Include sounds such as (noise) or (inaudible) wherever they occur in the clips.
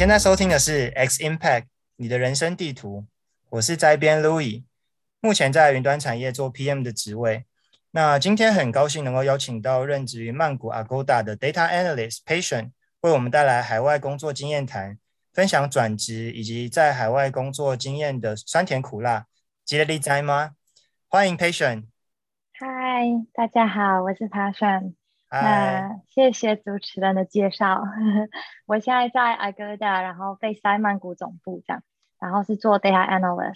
现在收听的是 X Impact 你的人生地图，我是摘编 Louis，目前在云端产业做 PM 的职位。那今天很高兴能够邀请到任职于曼谷 Agoda 的 Data Analyst Patient 为我们带来海外工作经验谈，分享转职以及在海外工作经验的酸甜苦辣。吉利利在吗？欢迎 Patient。嗨，大家好，我是 Patient。那谢谢主持人的介绍。(laughs) 我现在在 Agoda，然后被塞曼谷总部这样，然后是做 Data Analyst。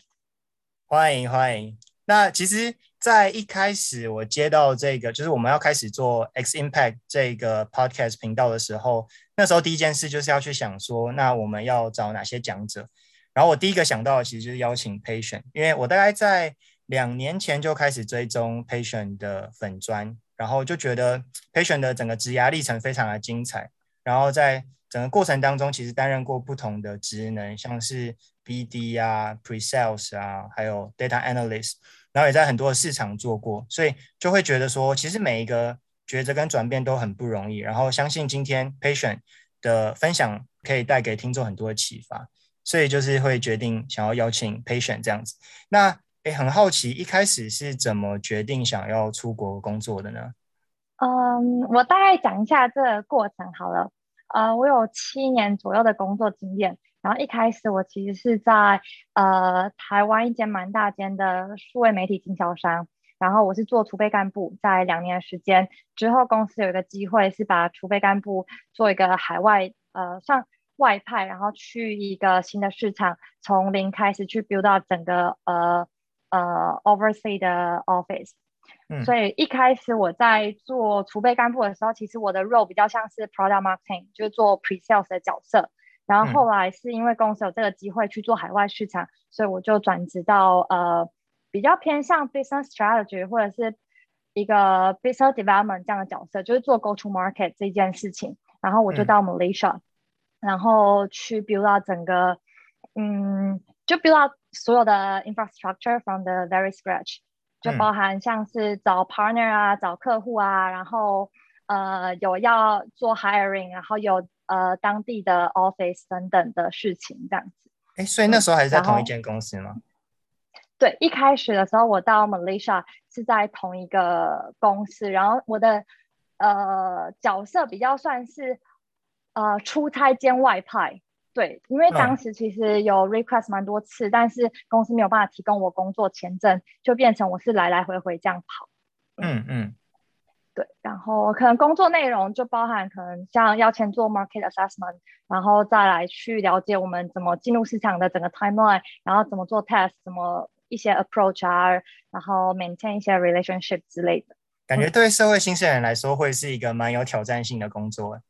欢迎欢迎。那其实，在一开始我接到这个，就是我们要开始做 X Impact 这个 Podcast 频道的时候，那时候第一件事就是要去想说，那我们要找哪些讲者。然后我第一个想到的其实就是邀请 Patient，因为我大概在两年前就开始追踪 Patient 的粉砖。然后就觉得 Patient 的整个职涯历程非常的精彩，然后在整个过程当中，其实担任过不同的职能，像是 BD 啊、Pre-sales 啊，还有 Data Analyst，然后也在很多的市场做过，所以就会觉得说，其实每一个抉择跟转变都很不容易。然后相信今天 Patient 的分享可以带给听众很多的启发，所以就是会决定想要邀请 Patient 这样子。那哎，很好奇，一开始是怎么决定想要出国工作的呢？嗯，我大概讲一下这个过程好了。呃，我有七年左右的工作经验，然后一开始我其实是在呃台湾一间蛮大间的数位媒体经销商，然后我是做储备干部，在两年时间之后，公司有一个机会是把储备干部做一个海外呃上外派，然后去一个新的市场，从零开始去 build 到整个呃。呃，oversee 的 office，所以一开始我在做储备干部的时候，其实我的 role 比较像是 product marketing，就是做 pre-sales 的角色。然后后来是因为公司有这个机会去做海外市场，所以我就转职到呃比较偏向 business strategy 或者是一个 business development 这样的角色，就是做 go to market 这件事情。然后我就到 Malaysia，然后去 build 到整个嗯。就 build up 所有的 infrastructure from the very scratch，就包含像是找 partner 啊，找客户啊，然后呃有要做 hiring，然后有呃当地的 office 等等的事情这样子。哎，所以那时候还是在同一间公司吗？对，一开始的时候我到 Malaysia 是在同一个公司，然后我的呃角色比较算是呃出差兼外派。对，因为当时其实有 request 蛮多次，但是公司没有办法提供我工作签证，就变成我是来来回回这样跑。嗯嗯，对，然后可能工作内容就包含可能像要先做 market assessment，然后再来去了解我们怎么进入市场的整个 timeline，然后怎么做 test，怎么一些 approach 啊，然后 maintain 一些 relationship 之类的。感觉对社会新鲜人来说会是一个蛮有挑战性的工作。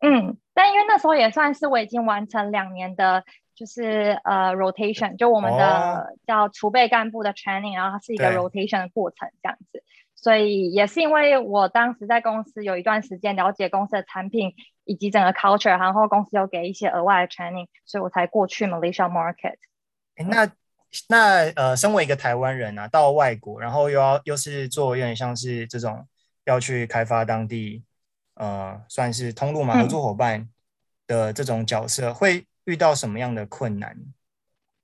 嗯，但因为那时候也算是我已经完成两年的，就是呃 rotation，就我们的叫储备干部的 training，然后它是一个 rotation 的过程这样子，所以也是因为我当时在公司有一段时间了解公司的产品以及整个 culture，然后公司有给一些额外的 training，所以我才过去 Malaysia market。那那呃，身为一个台湾人啊，到外国，然后又要又是做有点像是这种要去开发当地。呃，算是通路嘛，合作伙伴的这种角色会遇到什么样的困难？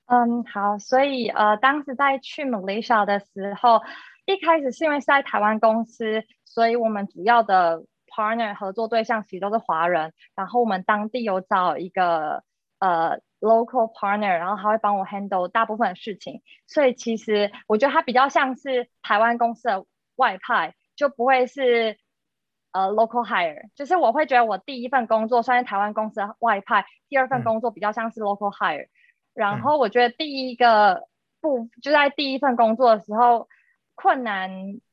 嗯，好，所以呃，当时在去 Malaysia 的时候，一开始是因为是在台湾公司，所以我们主要的 partner 合作对象其实都是华人，然后我们当地有找一个呃 local partner，然后他会帮我 handle 大部分的事情，所以其实我觉得他比较像是台湾公司的外派，就不会是。呃，local hire，就是我会觉得我第一份工作算是台湾公司外派，第二份工作比较像是 local hire。然后我觉得第一个不就在第一份工作的时候，困难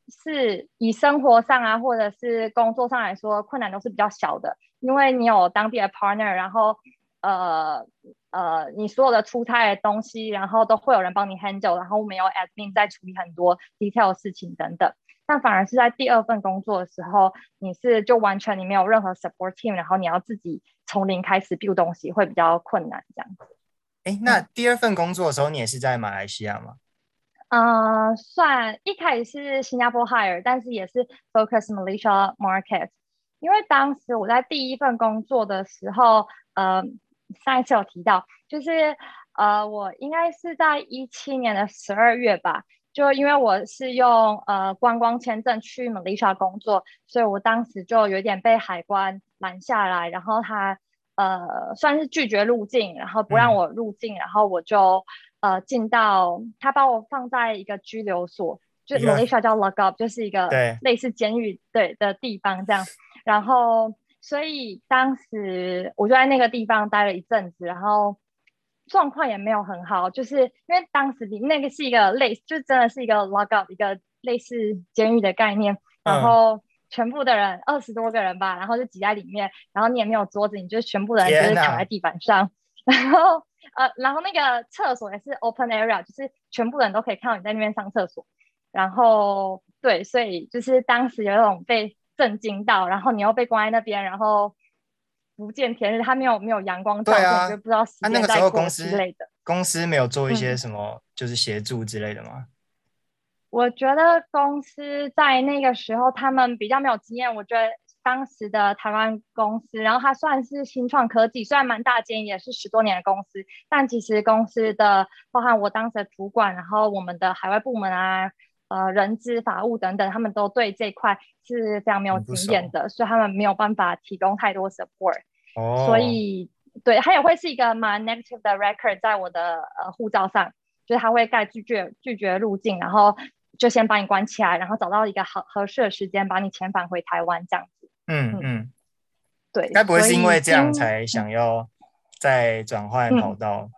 是以生活上啊，或者是工作上来说，困难都是比较小的，因为你有当地的 partner，然后呃呃，你所有的出差的东西，然后都会有人帮你 handle，然后我们有 admin 在处理很多 detail 的事情等等。但反而是在第二份工作的时候，你是就完全你没有任何 support team，然后你要自己从零开始 build 东西，会比较困难这样子。哎，那第二份工作的时候，你也是在马来西亚吗？嗯，算一开始是新加坡 hire，但是也是 focus Malaysia market。因为当时我在第一份工作的时候，呃上一次有提到，就是呃我应该是在一七年的十二月吧，就因为我是用呃观光签证去马来西亚工作，所以我当时就有点被海关拦下来，然后他呃算是拒绝入境，然后不让我入境，然后我就呃进到他把我放在一个拘留所。就马来西亚叫 lock up，就是一个类似监狱对的地方这样。(laughs) 然后，所以当时我就在那个地方待了一阵子，然后状况也没有很好，就是因为当时你那个是一个类，就真的是一个 lock up，一个类似监狱的概念。然后全部的人二十多个人吧，然后就挤在里面，然后你也没有桌子，你就全部的人就是躺在地板上。(laughs) 然后呃，然后那个厕所也是 open area，就是全部人都可以看到你在那边上厕所。然后对，所以就是当时有一种被震惊到，然后你又被关在那边，然后不见天日，他没有没有阳光照射，就不知道时间在过之类的。公司没有做一些什么，就是协助之类的吗？我觉得公司在那个时候他们比较没有经验。我觉得当时的台湾公司，然后它算是新创科技，虽然蛮大间，也是十多年的公司，但其实公司的包含我当时的主管，然后我们的海外部门啊。呃，人资、法务等等，他们都对这块是非常没有经验的，所以他们没有办法提供太多 support。哦。所以，对，他也会是一个蛮 negative 的 record 在我的呃护照上，就是他会盖拒绝拒绝入境，然后就先把你关起来，然后找到一个好合适的时间把你遣返回台湾这样子。嗯嗯。对。该不会是因为这样才想要再转换跑道？嗯，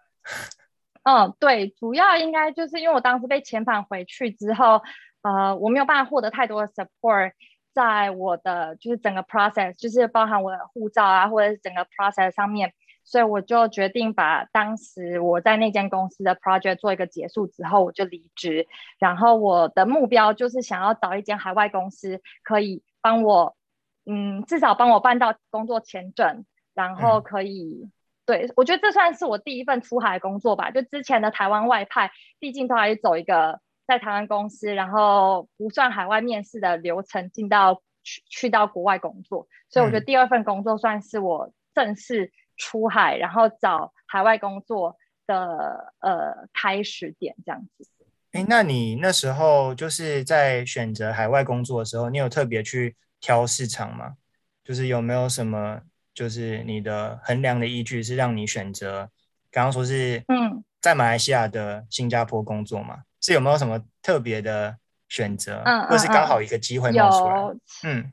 对，主要应该就是因为我当时被遣返回去之后，呃，我没有办法获得太多的 support，在我的就是整个 process，就是包含我的护照啊，或者是整个 process 上面，所以我就决定把当时我在那间公司的 project 做一个结束之后，我就离职。然后我的目标就是想要找一间海外公司，可以帮我，嗯，至少帮我办到工作签证，然后可以。对，我觉得这算是我第一份出海工作吧。就之前的台湾外派，毕竟都还是走一个在台湾公司，然后不算海外面试的流程，进到去去到国外工作。所以我觉得第二份工作算是我正式出海，然后找海外工作的呃开始点这样子。哎，那你那时候就是在选择海外工作的时候，你有特别去挑市场吗？就是有没有什么？就是你的衡量的依据是让你选择，刚刚说是嗯，在马来西亚的新加坡工作嘛？是有没有什么特别的选择？嗯，或是刚好一个机会冒出来？嗯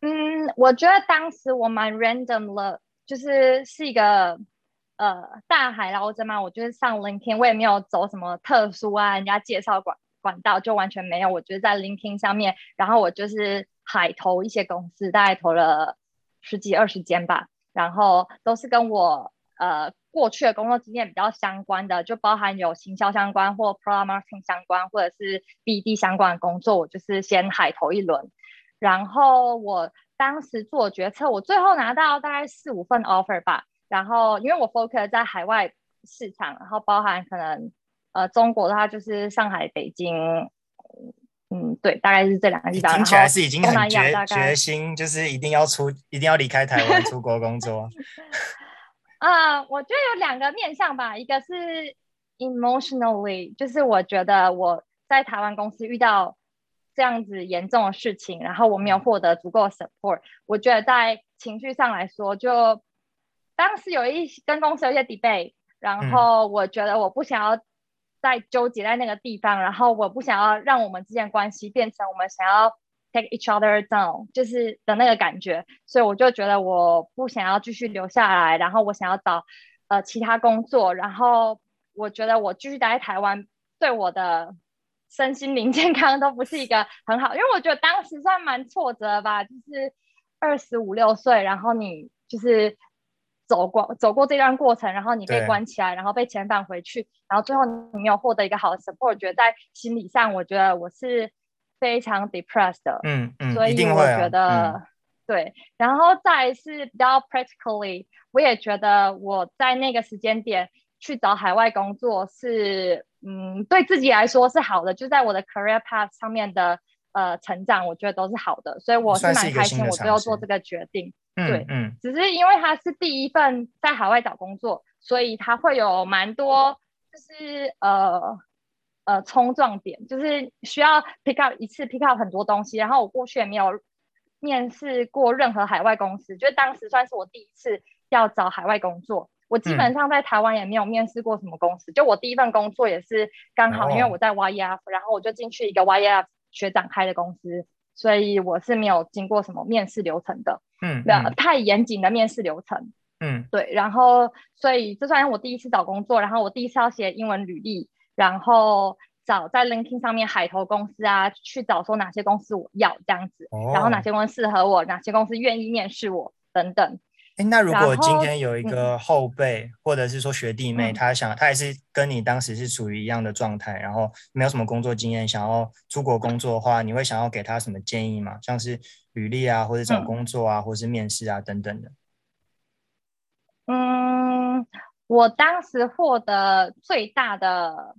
嗯，我觉得当时我蛮 random 了，就是是一个呃大海捞针嘛。我就是上 LinkedIn，我也没有走什么特殊啊，人家介绍管管道就完全没有。我觉得在 LinkedIn 上面，然后我就是海投一些公司，大概投了。十几二十间吧，然后都是跟我呃过去的工作经验比较相关的，就包含有行销相关或 product marketing 相关，或者是 BD 相关的工作，我就是先海投一轮。然后我当时做决策，我最后拿到大概四五份 offer 吧。然后因为我 focus 在海外市场，然后包含可能呃中国的话就是上海、北京。嗯，对，大概是这两个地方。听起来是已经很决决心，就是一定要出，一定要离开台湾出国工作。啊，(laughs) 我觉得有两个面向吧，一个是 emotionally，就是我觉得我在台湾公司遇到这样子严重的事情，然后我没有获得足够的 support，我觉得在情绪上来说，就当时有一跟公司有一些 debate，然后我觉得我不想要。在纠结在那个地方，然后我不想要让我们之间关系变成我们想要 take each other down，就是的那个感觉，所以我就觉得我不想要继续留下来，然后我想要找呃其他工作，然后我觉得我继续待在台湾对我的身心灵 (laughs) 健康都不是一个很好，因为我觉得当时算蛮挫折吧，就是二十五六岁，然后你就是。走过走过这段过程，然后你被关起来，然后被遣返回去，然后最后你没有获得一个好的 support，我觉得在心理上，我觉得我是非常 depressed 的。嗯嗯，所以我觉得对，然后再是比较 practically，我也觉得我在那个时间点去找海外工作是，嗯，对自己来说是好的，就在我的 career path 上面的呃成长，我觉得都是好的，所以我是蛮开心，我最后做这个决定。对，嗯，只是因为他是第一份在海外找工作，所以他会有蛮多就是呃呃冲撞点，就是需要 pick up 一次 pick up 很多东西，然后我过去也没有面试过任何海外公司，就当时算是我第一次要找海外工作。我基本上在台湾也没有面试过什么公司，就我第一份工作也是刚好，因为我在 YF，然后我就进去一个 YF 学长开的公司，所以我是没有经过什么面试流程的，嗯，太严谨的面试流程，嗯，对，然后所以这算是我第一次找工作，然后我第一次要写英文履历，然后找在 LinkedIn 上面海投公司啊，去找说哪些公司我要这样子，然后哪些公司适合我，哪些公司愿意面试我等等。哎，那如果今天有一个后辈，或者是说学弟妹，他想他也是跟你当时是处于一样的状态，然后没有什么工作经验，想要出国工作的话，你会想要给他什么建议吗？像是履历啊，或者找工作啊，或者是面试啊等等的。嗯，我当时获得最大的。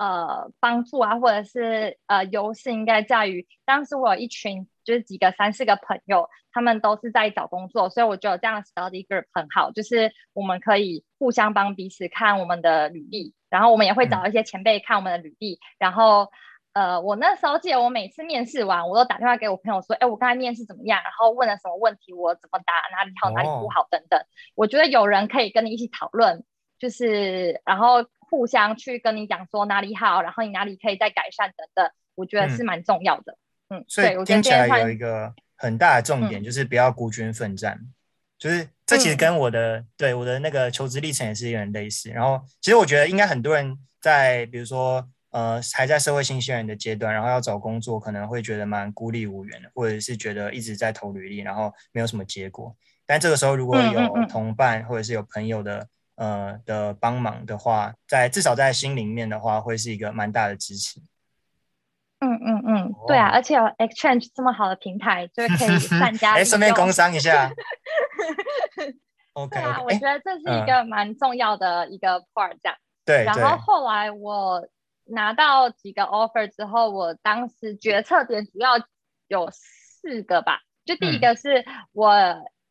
呃，帮助啊，或者是呃，优势应该在于，当时我有一群就是几个三四个朋友，他们都是在找工作，所以我觉得这样的 study group 很好，就是我们可以互相帮彼此看我们的履历，然后我们也会找一些前辈看我们的履历，然后呃，我那时候记得我每次面试完，我都打电话给我朋友说，哎，我刚才面试怎么样？然后问了什么问题？我怎么答？哪里好，哪里不好？等等。我觉得有人可以跟你一起讨论，就是然后。互相去跟你讲说哪里好，然后你哪里可以再改善等等，我觉得是蛮重要的。嗯，所以听起来有一个很大的重点，就是不要孤军奋战。就是这其实跟我的对我的那个求职历程也是有点类似。然后其实我觉得应该很多人在比如说呃还在社会新鲜人的阶段，然后要找工作，可能会觉得蛮孤立无援的，或者是觉得一直在投履历，然后没有什么结果。但这个时候如果有同伴或者是有朋友的。呃的帮忙的话，在至少在心里面的话，会是一个蛮大的支持。嗯嗯嗯，对啊，而且有 Exchange 这么好的平台，就是可以 (laughs) 善加哎，顺便工商一下。(laughs) OK，啊，我觉得这是一个蛮重要的一个 part，这样。对。然后后来我拿到几个 offer 之后，我当时决策点主要有四个吧。就第一个是我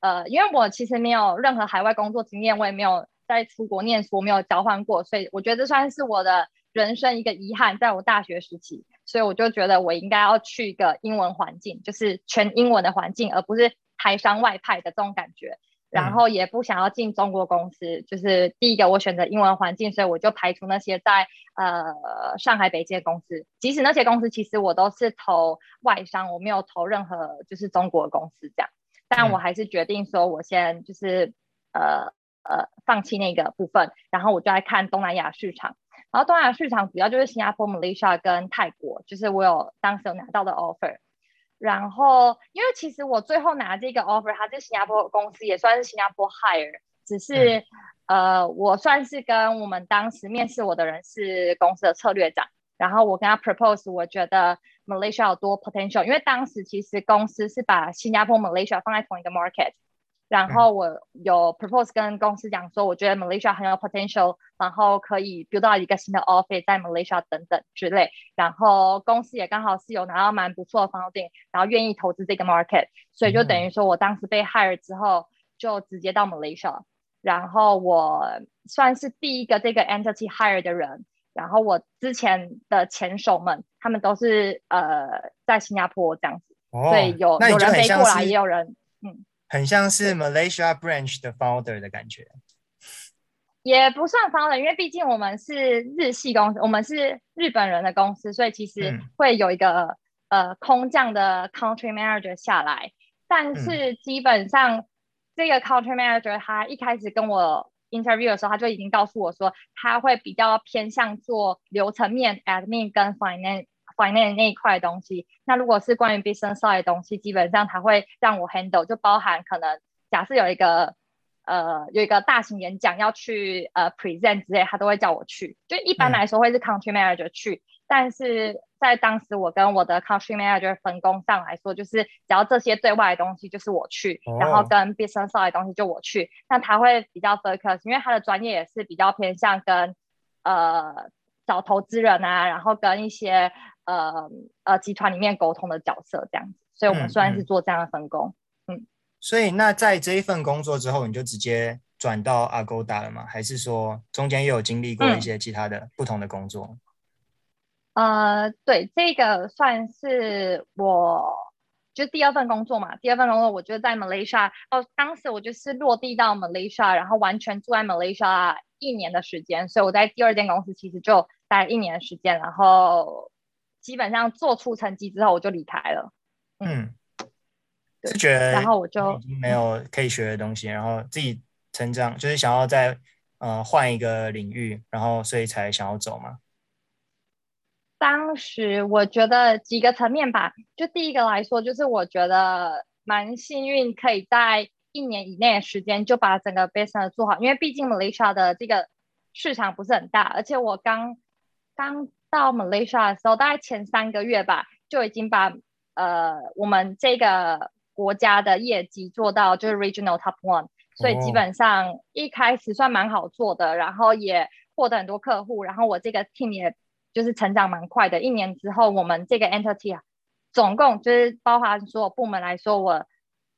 呃，因为我其实没有任何海外工作经验，我也没有。在出国念书没有交换过，所以我觉得这算是我的人生一个遗憾。在我大学时期，所以我就觉得我应该要去一个英文环境，就是全英文的环境，而不是台商外派的这种感觉。然后也不想要进中国公司，就是第一个我选择英文环境，所以我就排除那些在呃上海、北京的公司。即使那些公司其实我都是投外商，我没有投任何就是中国公司这样，但我还是决定说我先就是呃。呃，放弃那个部分，然后我就来看东南亚市场。然后东南亚市场主要就是新加坡、马来西亚跟泰国，就是我有当时有拿到的 offer。然后，因为其实我最后拿这个 offer，它是新加坡公司，也算是新加坡 hire，只是呃，我算是跟我们当时面试我的人是公司的策略长，然后我跟他 propose，我觉得 Malaysia 有多 potential，因为当时其实公司是把新加坡、Malaysia 放在同一个 market。然后我有 propose 跟公司讲说，我觉得 Malaysia 很有 potential，然后可以 build 到一个新的 office 在 Malaysia 等等之类。然后公司也刚好是有拿到蛮不错的 funding，然后愿意投资这个 market，所以就等于说我当时被 hire 之后就直接到 Malaysia。然后我算是第一个这个 entity hire 的人。然后我之前的前手们，他们都是呃在新加坡这样子，所以有有人飞过来，也有人嗯。很像是 Malaysia branch 的 founder 的感觉，也不算 founder，因为毕竟我们是日系公司，我们是日本人的公司，所以其实会有一个呃空降的 country manager 下来。但是基本上这个 country manager 他一开始跟我 interview 的时候，他就已经告诉我说，他会比较偏向做流程面 admin 跟 finance。Finance 那一块东西，那如果是关于 business side 的东西，基本上他会让我 handle，就包含可能假设有一个呃有一个大型演讲要去呃 present 之类，他都会叫我去。就一般来说会是 country manager 去，但是在当时我跟我的 country manager 分工上来说，就是只要这些对外的东西就是我去，然后跟 business side 的东西就我去。那他会比较 focus，因为他的专业也是比较偏向跟呃。找投资人啊，然后跟一些呃呃集团里面沟通的角色这样子，所以我们算是做这样的分工。嗯，所以那在这一份工作之后，你就直接转到 Agoda 了吗？还是说中间又有经历过一些其他的不同的工作？呃，对，这个算是我就第二份工作嘛。第二份工作，我就在 Malaysia。哦，当时我就是落地到 Malaysia，然后完全住在 Malaysia 一年的时间。所以我在第二间公司其实就待一年的时间，然后基本上做出成绩之后，我就离开了。嗯，是觉得然后我就已经没有可以学的东西，然后自己成长，就是想要在呃换一个领域，然后所以才想要走嘛。当时我觉得几个层面吧，就第一个来说，就是我觉得蛮幸运，可以在一年以内的时间就把整个 business 做好，因为毕竟 Malaysia 的这个市场不是很大，而且我刚刚到 Malaysia 的时候，大概前三个月吧，就已经把呃我们这个国家的业绩做到就是 regional top one，所以基本上一开始算蛮好做的，然后也获得很多客户，然后我这个 team 也。就是成长蛮快的，一年之后，我们这个 entity 啊，总共就是包含所有部门来说，我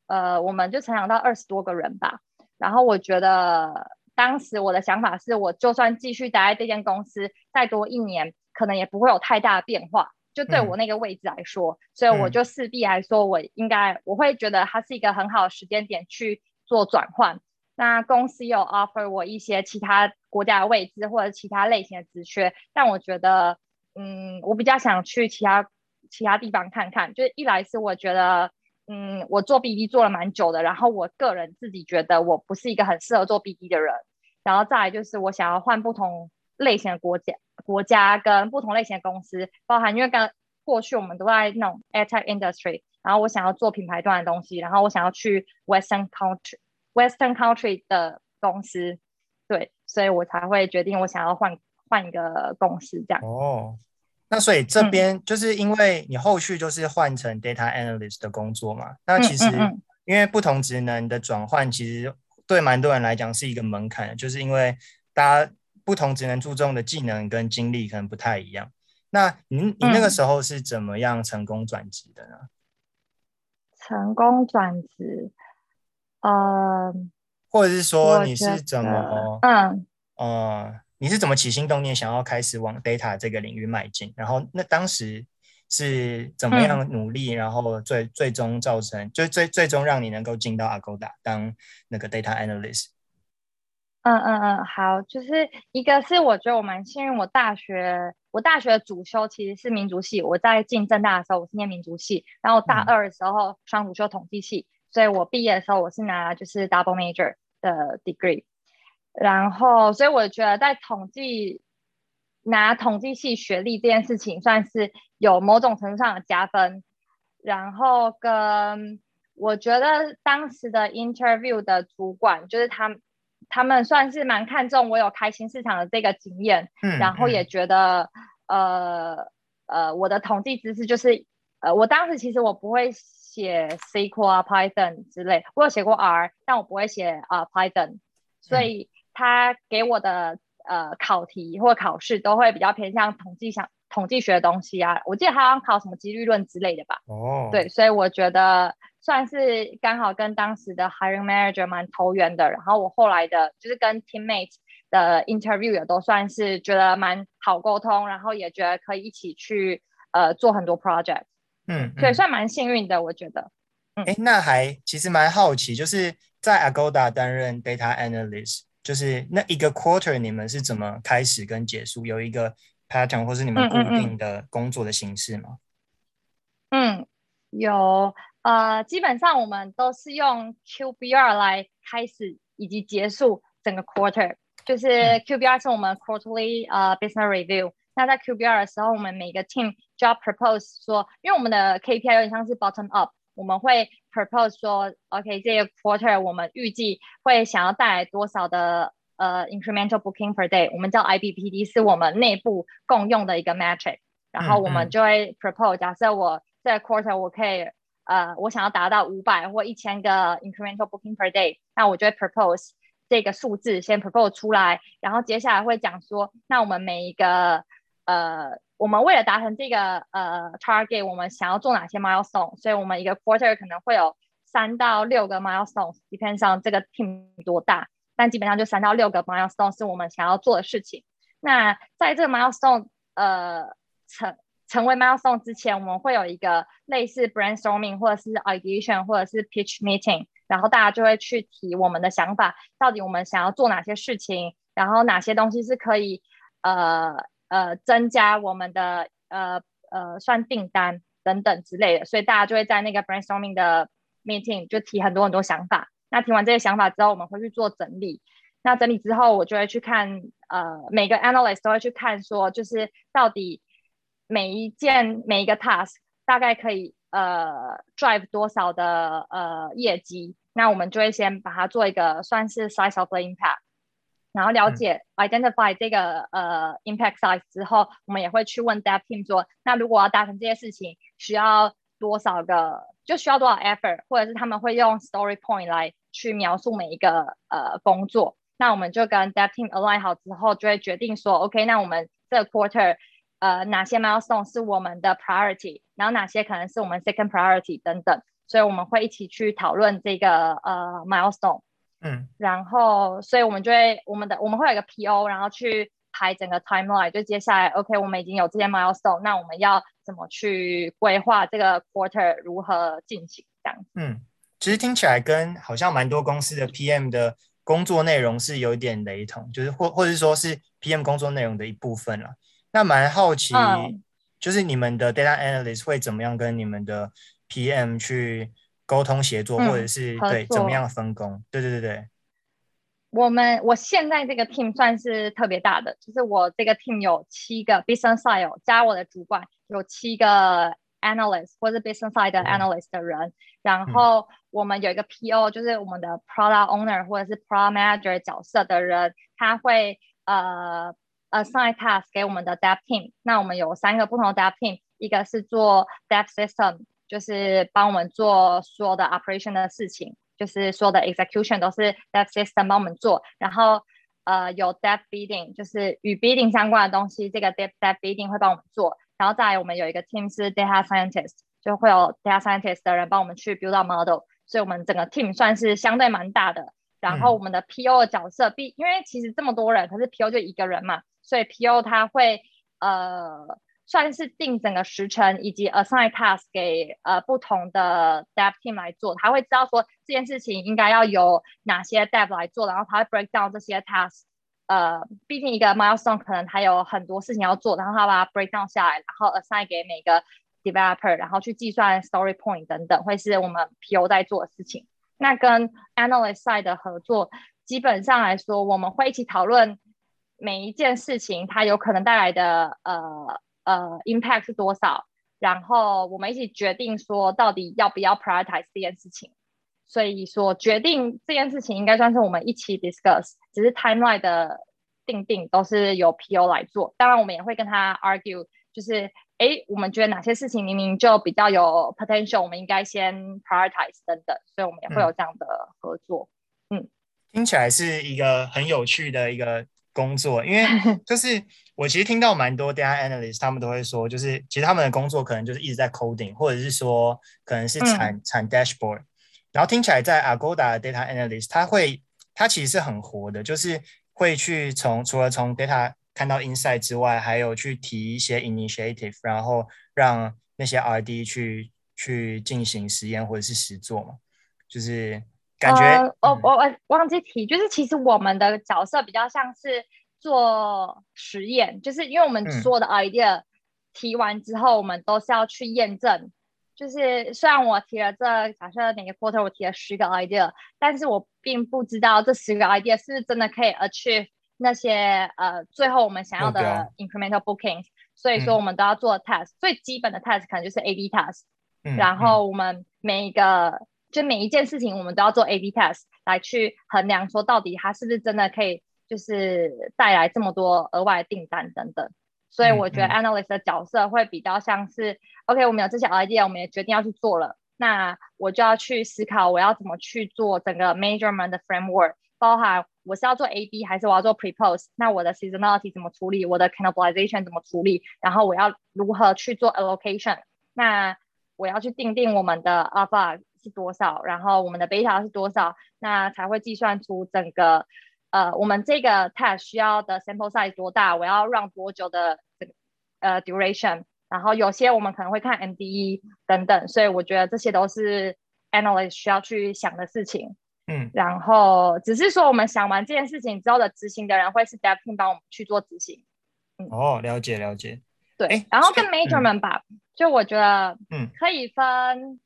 呃，我们就成长到二十多个人吧。然后我觉得当时我的想法是，我就算继续待在这间公司再多一年，可能也不会有太大的变化。就对我那个位置来说，所以我就势必来说，我应该我会觉得它是一个很好的时间点去做转换。那公司有 offer 我一些其他国家的位置或者其他类型的职缺，但我觉得，嗯，我比较想去其他其他地方看看。就是一来是我觉得，嗯，我做 BD 做了蛮久的，然后我个人自己觉得我不是一个很适合做 BD 的人。然后再来就是我想要换不同类型的国家国家跟不同类型的公司，包含因为刚过去我们都在那种 a i r t e c h industry，然后我想要做品牌端的东西，然后我想要去 Western country。Western country 的公司，对，所以我才会决定我想要换换一个公司这样。哦，那所以这边就是因为你后续就是换成 data analyst 的工作嘛？那其实因为不同职能的转换，其实对蛮多人来讲是一个门槛，就是因为大家不同职能注重的技能跟经历可能不太一样。那你你那个时候是怎么样成功转职的呢？成功转职。呃，或者是说你是怎么，嗯，呃，你是怎么起心动念想要开始往 data 这个领域迈进？然后那当时是怎么样努力，然后最最终造成，就最最终让你能够进到 Agoda 当那个 data analyst？嗯嗯嗯，好，就是一个是我觉得我蛮幸运，我大学我大学主修其实是民族系，我在进正大的时候我是念民族系，然后大二的时候双主修统计系。所以我毕业的时候，我是拿就是 double major 的 degree，然后所以我觉得在统计拿统计系学历这件事情算是有某种程度上的加分，然后跟我觉得当时的 interview 的主管就是他他们算是蛮看重我有开新市场的这个经验，嗯，然后也觉得呃呃我的统计知识就是呃我当时其实我不会。写 SQL 啊，Python 之类，我有写过 R，但我不会写啊 Python，所以他给我的呃考题或考试都会比较偏向统计想统计学的东西啊。我记得他好像考什么几率论之类的吧？哦，对，所以我觉得算是刚好跟当时的 hiring manager 蛮投缘的。然后我后来的就是跟 teammate 的 interview 也都算是觉得蛮好沟通，然后也觉得可以一起去呃做很多 project。嗯，对，算蛮幸运的，我觉得。哎，那还其实蛮好奇，就是在 Agoda 担任 data analyst，就是那一个 quarter 你们是怎么开始跟结束？有一个 pattern 或是你们固定的工作的形式吗？嗯，有，呃，基本上我们都是用 QBR 来开始以及结束整个 quarter，就是 QBR 是我们 quarterly 呃 business review。那在 QBR 的时候，我们每个 team 就要 propose 说，因为我们的 KPI 有点像是 bottom up，我们会 propose 说，OK，这个 quarter 我们预计会想要带来多少的呃 incremental booking per day，我们叫 IBPD，是我们内部共用的一个 metric。然后我们就会 propose，假设我这个 quarter 我可以呃，我想要达到五百或一千个 incremental booking per day，那我就会 propose 这个数字先 propose 出来，然后接下来会讲说，那我们每一个呃，我们为了达成这个呃 target，我们想要做哪些 milestone，所以我们一个 quarter 可能会有三到六个 milestone，depends on 这个 team 多大，但基本上就三到六个 milestone 是我们想要做的事情。那在这个 milestone 呃成成为 milestone 之前，我们会有一个类似 brainstorming 或者是 ideation 或者是 pitch meeting，然后大家就会去提我们的想法，到底我们想要做哪些事情，然后哪些东西是可以呃呃增加我们的呃呃算订单等等之类的，所以大家就会在那个 brainstorming 的 meeting 就提很多很多想法。那提完这些想法之后，我们会去做整理。那整理之后，我就会去看呃每个 analyst 都会去看说，就是到底。每一件每一个 task 大概可以呃 drive 多少的呃业绩，那我们就会先把它做一个算是 size of the impact，然后了解 identify 这个呃 impact size 之后，我们也会去问 dev team 说，那如果要达成这些事情，需要多少个，就需要多少 effort，或者是他们会用 story point 来去描述每一个呃工作，那我们就跟 dev team align 好之后，就会决定说，OK，那我们这个 quarter。呃，哪些 milestone 是我们的 priority，然后哪些可能是我们 second priority 等等，所以我们会一起去讨论这个呃 milestone，嗯，然后所以我们就会我们的我们会有一个 PO，然后去排整个 timeline，就接下来 OK，我们已经有这些 milestone，那我们要怎么去规划这个 quarter 如何进行这样？嗯，其实听起来跟好像蛮多公司的 PM 的工作内容是有点雷同，就是或或者说是 PM 工作内容的一部分了。那蛮好奇，就是你们的 data analyst 会怎么样跟你们的 PM 去沟通协作，或者是对怎么样分工？对对对对。我们我现在这个 team 算是特别大的，就是我这个 team 有七个 business side 加我的主管有七个 analyst 或者 business side 的 analyst 的人，然后我们有一个 PO，就是我们的 product owner 或者是 product manager 角色的人，他会呃。assign task 给我们的 dev team，那我们有三个不同的 dev team，一个是做 dev system，就是帮我们做所有的 operation 的事情，就是所有的 execution 都是 dev system 帮我们做。然后呃有 dev bidding，就是与 bidding 相关的东西，这个 dev dev bidding 会帮我们做。然后再来我们有一个 team 是 data scientist，就会有 data scientist 的人帮我们去 build model，所以我们整个 team 算是相对蛮大的。然后我们的 PO 的角色，B 因为其实这么多人，可是 PO 就一个人嘛。所以 PO 他会呃算是定整个时程以及 assign task 给呃不同的 dev team 来做，他会知道说这件事情应该要由哪些 dev 来做，然后他会 break down 这些 task。呃，毕竟一个 milestone 可能还有很多事情要做，然后他把它 break down 下来，然后 assign 给每个 developer，然后去计算 story point 等等，会是我们 PO 在做的事情。那跟 analyst side 的合作，基本上来说，我们会一起讨论。每一件事情它有可能带来的呃呃 impact 是多少，然后我们一起决定说到底要不要 prioritize 这件事情。所以说决定这件事情应该算是我们一起 discuss，只是 timeline 的定定都是由 PO 来做。当然我们也会跟他 argue，就是哎我们觉得哪些事情明明就比较有 potential，我们应该先 prioritize 等等。所以我们也会有这样的合作。嗯，听起来是一个很有趣的一个。工作，因为 (laughs) 就是我其实听到蛮多 data analyst，他们都会说，就是其实他们的工作可能就是一直在 coding，或者是说可能是产产 dashboard。然后听起来在 Agoda 的 data analyst，他会他其实是很活的，就是会去从除了从 data 看到 insight 之外，还有去提一些 initiative，然后让那些 RD 去去进行实验或者是实做嘛，就是。感觉哦，我我忘记提，就是其实我们的角色比较像是做实验，就是因为我们所有的 idea 提完之后，我们都是要去验证。就是虽然我提了这假设哪个 quarter 我提了十个 idea，但是我并不知道这十个 idea 是不是真的可以 achieve 那些呃最后我们想要的 incremental bookings。所以说我们都要做 test，最基本的 test 可能就是 A/B test。然后我们每一个。就每一件事情，我们都要做 A/B test 来去衡量，说到底它是不是真的可以，就是带来这么多额外的订单等等。所以我觉得 analyst 的角色会比较像是，OK，我们有这些 idea，我们也决定要去做了，那我就要去思考我要怎么去做整个 measurement 的 framework，包含我是要做 A B 还是我要做 Prepose？那我的 Seasonality 怎么处理？我的 Cannibalization 怎么处理？然后我要如何去做 Allocation？那我要去定定我们的 Alpha 是多少，然后我们的 Beta 是多少，那才会计算出整个呃我们这个 Test 需要的 Sample Size 多大，我要让多久的这个呃 Duration。然后有些我们可能会看 MDE 等等，所以我觉得这些都是 analyst 需要去想的事情。嗯，然后只是说我们想完这件事情之后的执行的人会是 dev team 帮我们去做执行。嗯哦，了解了解。对，然后跟 measurement 吧，就我觉得，嗯，可以分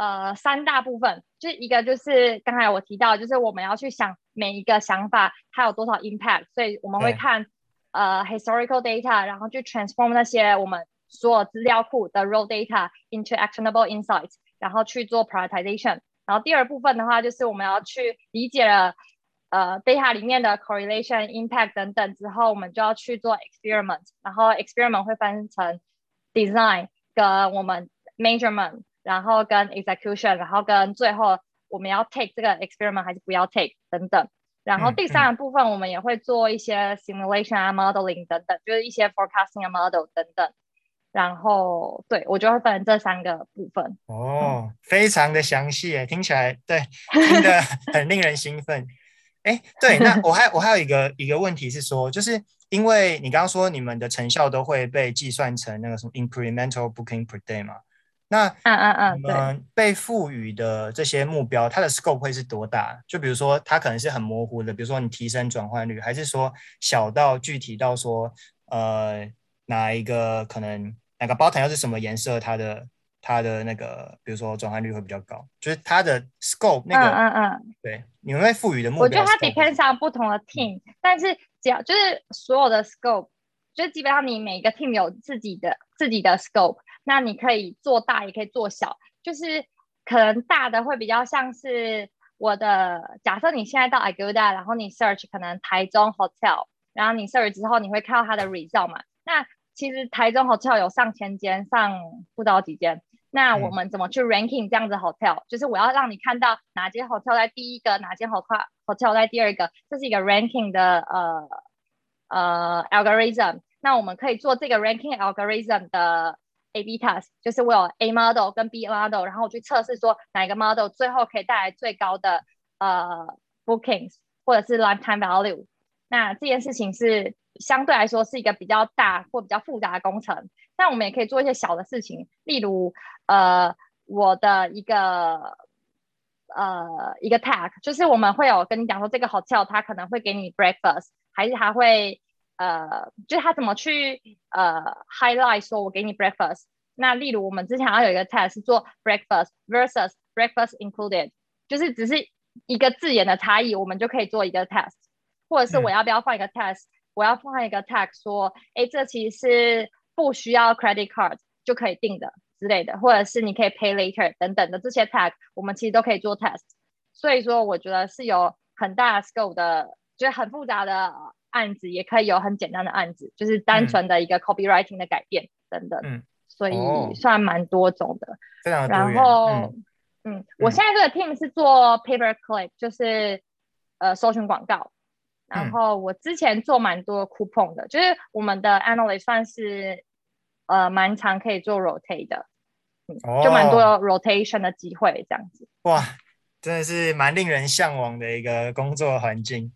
呃三大部分，就一个就是刚才我提到，就是我们要去想每一个想法它有多少 impact，所以我们会看呃 historical data，然后去 transform 那些我们所有资料库的 raw data into actionable insights，然后去做 prioritization。然后第二部分的话，就是我们要去理解了呃 data 里面的 correlation、impact 等等之后，我们就要去做 experiment。然后 experiment 会分成 design 跟我们 measurement，然后跟 execution，然后跟最后我们要 take 这个 experiment 还是不要 take 等等。然后第三个部分，我们也会做一些 simulation 啊、modeling 等等，就是一些 forecasting 啊、model 等等。然后，对我就会分这三个部分。哦，非常的详细，听起来对，听得很令人兴奋。(laughs) 哎，对，那我还我还有一个一个问题是说，就是因为你刚刚说你们的成效都会被计算成那个什么 incremental booking per day 嘛？那嗯嗯嗯，你们被赋予的这些目标，它的 scope 会是多大？就比如说，它可能是很模糊的，比如说你提升转换率，还是说小到具体到说，呃，哪一个可能？哪个包团要是什么颜色，它的它的那个，比如说转换率会比较高，就是它的 scope 那个，嗯嗯嗯，对，你们会赋予的目标。我觉得它 depends on 不同的 team，但是只要就是所有的 scope，就基本上你每个 team 有自己的自己的 scope，那你可以做大也可以做小，就是可能大的会比较像是我的，假设你现在到 Agoda，然后你 search 可能台中 hotel，然后你 search 之后你会看到它的 result 嘛，那其实台中 hotel 有上千间，上不知道几间。那我们怎么去 ranking 这样子 hotel？就是我要让你看到哪间 hotel 在第一个，哪间 hotel hotel 在第二个，这是一个 ranking 的呃呃 algorithm。那我们可以做这个 ranking algorithm 的 A/B test，就是我有 A model 跟 B model，然后我去测试说哪一个 model 最后可以带来最高的呃 bookings 或者是 lifetime value。那这件事情是。相对来说是一个比较大或比较复杂的工程，但我们也可以做一些小的事情，例如，呃，我的一个呃一个 tag，就是我们会有跟你讲说这个 hotel 它可能会给你 breakfast，还是它会呃，就是他怎么去呃 highlight 说我给你 breakfast。那例如我们之前要有一个 test 是做 breakfast versus breakfast included，就是只是一个字眼的差异，我们就可以做一个 test，或者是我要不要放一个 test。我要放一个 tag 说，哎，这其实是不需要 credit card 就可以定的之类的，或者是你可以 pay later 等等的这些 tag，我们其实都可以做 test。所以说，我觉得是有很大 scope 的，就是很复杂的案子，也可以有很简单的案子，就是单纯的一个 copywriting 的改变等等。嗯，所以算蛮多种的。非常然后，嗯，我现在这个 team 是做 paper click，就是呃搜寻广告。然后我之前做蛮多 coupon 的，就是我们的 analyst 算是呃蛮长可以做 rotate 的，嗯，就蛮多 rotation 的机会这样子。哇，真的是蛮令人向往的一个工作环境。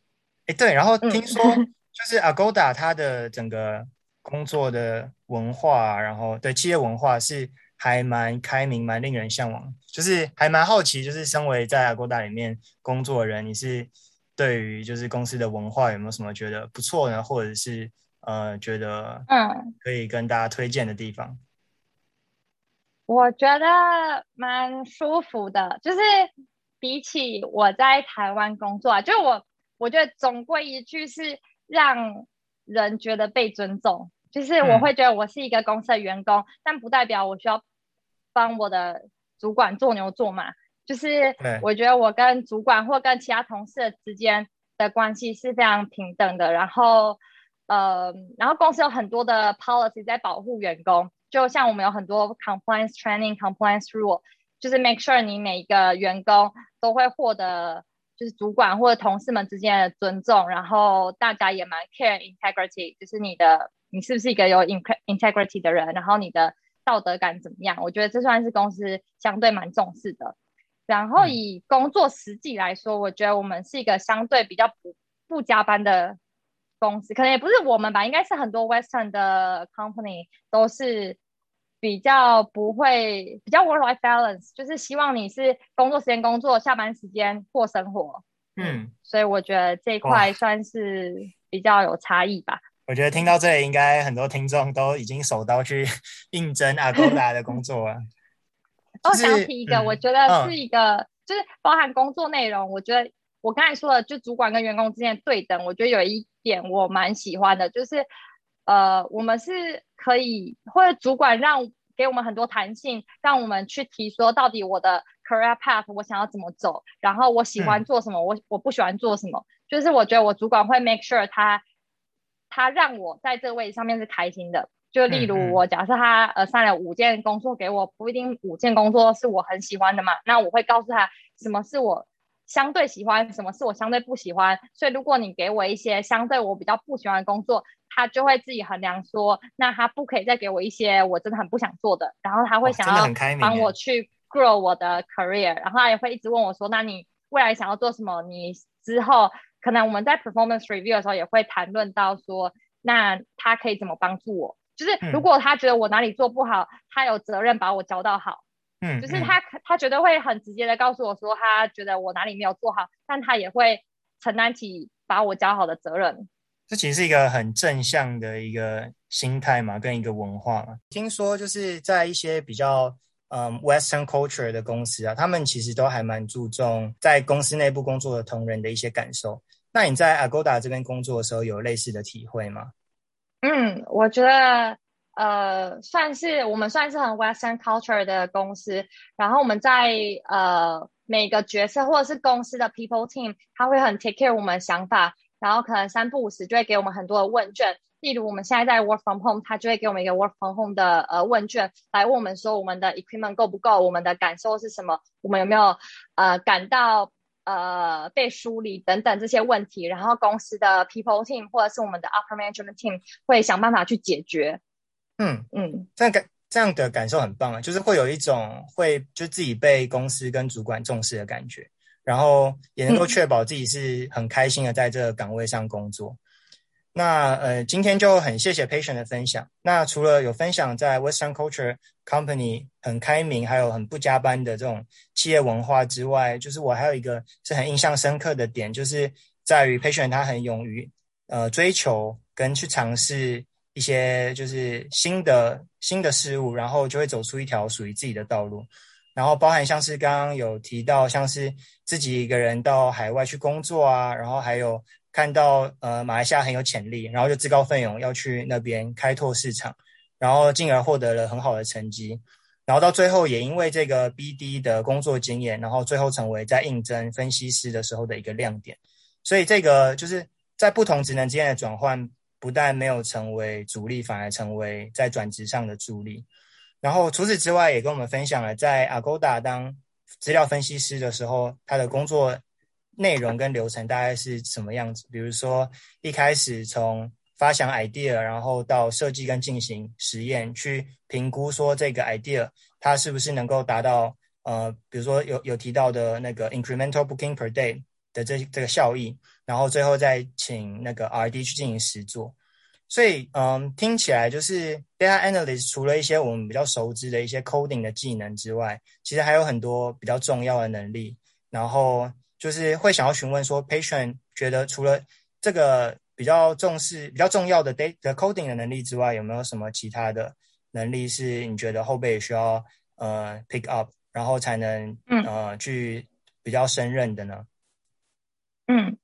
哎，对，然后听说 (laughs) 就是 Agoda 它的整个工作的文化，然后对企业文化是还蛮开明，蛮令人向往。就是还蛮好奇，就是身为在 Agoda 里面工作的人，你是。对于就是公司的文化有没有什么觉得不错呢？或者是呃觉得嗯可以跟大家推荐的地方？我觉得蛮舒服的，就是比起我在台湾工作，啊，就我我觉得总归一句是让人觉得被尊重，就是我会觉得我是一个公司的员工，但不代表我需要帮我的主管做牛做马。就是我觉得我跟主管或跟其他同事之间的关系是非常平等的，然后呃，然后公司有很多的 policy 在保护员工，就像我们有很多 compliance training、compliance rule，就是 make sure 你每一个员工都会获得就是主管或者同事们之间的尊重，然后大家也蛮 care integrity，就是你的你是不是一个有 integrity 的人，然后你的道德感怎么样？我觉得这算是公司相对蛮重视的。然后以工作实际来说，我觉得我们是一个相对比较不不加班的公司，可能也不是我们吧，应该是很多 Western 的 company 都是。比较不会比较 work life balance，就是希望你是工作时间工作，下班时间过生活。嗯，所以我觉得这一块算是比较有差异吧。我觉得听到这里，应该很多听众都已经手刀去 (laughs) 应征 Agoda 的工作了。(laughs) 我想提一个，我觉得是一个，就是包含工作内容。我觉得我刚才说的，就主管跟员工之间对等，我觉得有一点我蛮喜欢的，就是。呃，我们是可以，或者主管让给我们很多弹性，让我们去提说，到底我的 career path 我想要怎么走，然后我喜欢做什么，我我不喜欢做什么，就是我觉得我主管会 make sure 他他让我在这个位置上面是开心的。就例如我假设他呃上了五件工作给我，不一定五件工作是我很喜欢的嘛，那我会告诉他什么是我相对喜欢，什么是我相对不喜欢。所以如果你给我一些相对我比较不喜欢的工作，他就会自己衡量说，那他不可以再给我一些我真的很不想做的，然后他会想要帮我去 grow 我的 career，然后他也会一直问我说，那你未来想要做什么？你之后可能我们在 performance review 的时候也会谈论到说，那他可以怎么帮助我？就是如果他觉得我哪里做不好，他有责任把我教到好，嗯，就是他他绝对会很直接的告诉我说，他觉得我哪里没有做好，但他也会承担起把我教好的责任。这其实是一个很正向的一个心态嘛，跟一个文化嘛。听说就是在一些比较嗯 Western culture 的公司啊，他们其实都还蛮注重在公司内部工作的同仁的一些感受。那你在 Agoda 这边工作的时候，有类似的体会吗？嗯，我觉得呃，算是我们算是很 Western culture 的公司。然后我们在呃每个角色或者是公司的 people team，他会很 take care 我们想法。然后可能三不五时就会给我们很多的问卷，例如我们现在在 work from home，他就会给我们一个 work from home 的呃问卷，来问我们说我们的 equipment 够不够，我们的感受是什么，我们有没有呃感到呃被梳理等等这些问题，然后公司的 people team 或者是我们的 upper management team 会想办法去解决。嗯嗯，这样感这样的感受很棒啊，就是会有一种会就自己被公司跟主管重视的感觉。然后也能够确保自己是很开心的在这个岗位上工作。那呃，今天就很谢谢 Patient 的分享。那除了有分享在 Western Culture Company 很开明，还有很不加班的这种企业文化之外，就是我还有一个是很印象深刻的点，就是在于 Patient 他很勇于呃追求跟去尝试一些就是新的新的事物，然后就会走出一条属于自己的道路。然后包含像是刚刚有提到，像是自己一个人到海外去工作啊，然后还有看到呃马来西亚很有潜力，然后就自告奋勇要去那边开拓市场，然后进而获得了很好的成绩，然后到最后也因为这个 BD 的工作经验，然后最后成为在应征分析师的时候的一个亮点。所以这个就是在不同职能之间的转换，不但没有成为主力，反而成为在转职上的助力。然后除此之外，也跟我们分享了在 Agoda 当资料分析师的时候，他的工作内容跟流程大概是什么样子。比如说，一开始从发想 idea，然后到设计跟进行实验，去评估说这个 idea 它是不是能够达到呃，比如说有有提到的那个 incremental booking per day 的这这个效益，然后最后再请那个 RD 去进行实做。所以，嗯，听起来就是 data analyst 除了一些我们比较熟知的一些 coding 的技能之外，其实还有很多比较重要的能力。然后就是会想要询问说，patient 觉得除了这个比较重视、比较重要的 data coding 的能力之外，有没有什么其他的能力是你觉得后辈需要呃 pick up，然后才能呃去比较胜任的呢？嗯。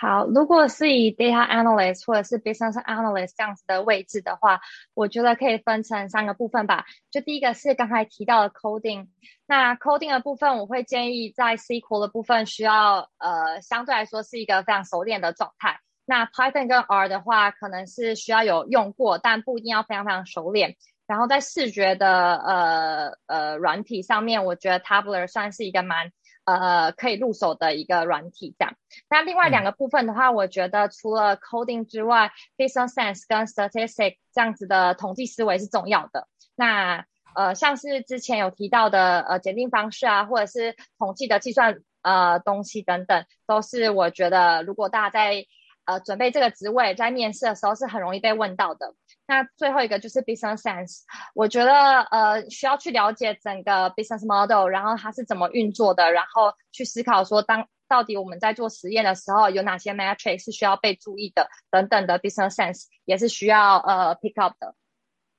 好，如果是以 data analyst 或者是 business analyst 这样子的位置的话，我觉得可以分成三个部分吧。就第一个是刚才提到的 coding，那 coding 的部分，我会建议在 SQL 的部分需要呃相对来说是一个非常熟练的状态。那 Python 跟 R 的话，可能是需要有用过，但不一定要非常非常熟练。然后在视觉的呃呃软体上面，我觉得 Tableau 算是一个蛮呃可以入手的一个软体这样。那另外两个部分的话，我觉得除了 coding 之外，business sense 跟 statistic 这样子的统计思维是重要的。那呃像是之前有提到的呃检定方式啊，或者是统计的计算呃东西等等，都是我觉得如果大家在呃，准备这个职位，在面试的时候是很容易被问到的。那最后一个就是 business sense，我觉得呃需要去了解整个 business model，然后它是怎么运作的，然后去思考说当到底我们在做实验的时候有哪些 metric 是需要被注意的等等的 business sense 也是需要呃 pick up 的。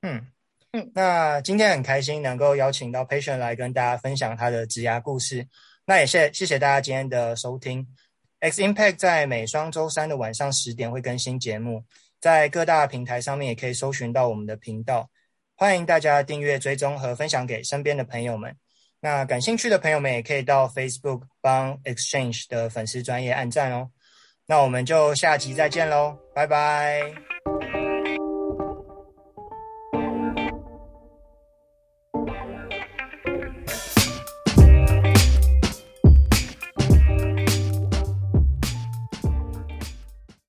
嗯嗯，那今天很开心能够邀请到 Patient 来跟大家分享他的职涯故事。那也谢谢谢大家今天的收听。X Impact 在每双周三的晚上十点会更新节目，在各大平台上面也可以搜寻到我们的频道，欢迎大家订阅、追踪和分享给身边的朋友们。那感兴趣的朋友们也可以到 Facebook 帮 Exchange 的粉丝专业按赞哦。那我们就下集再见喽，拜拜。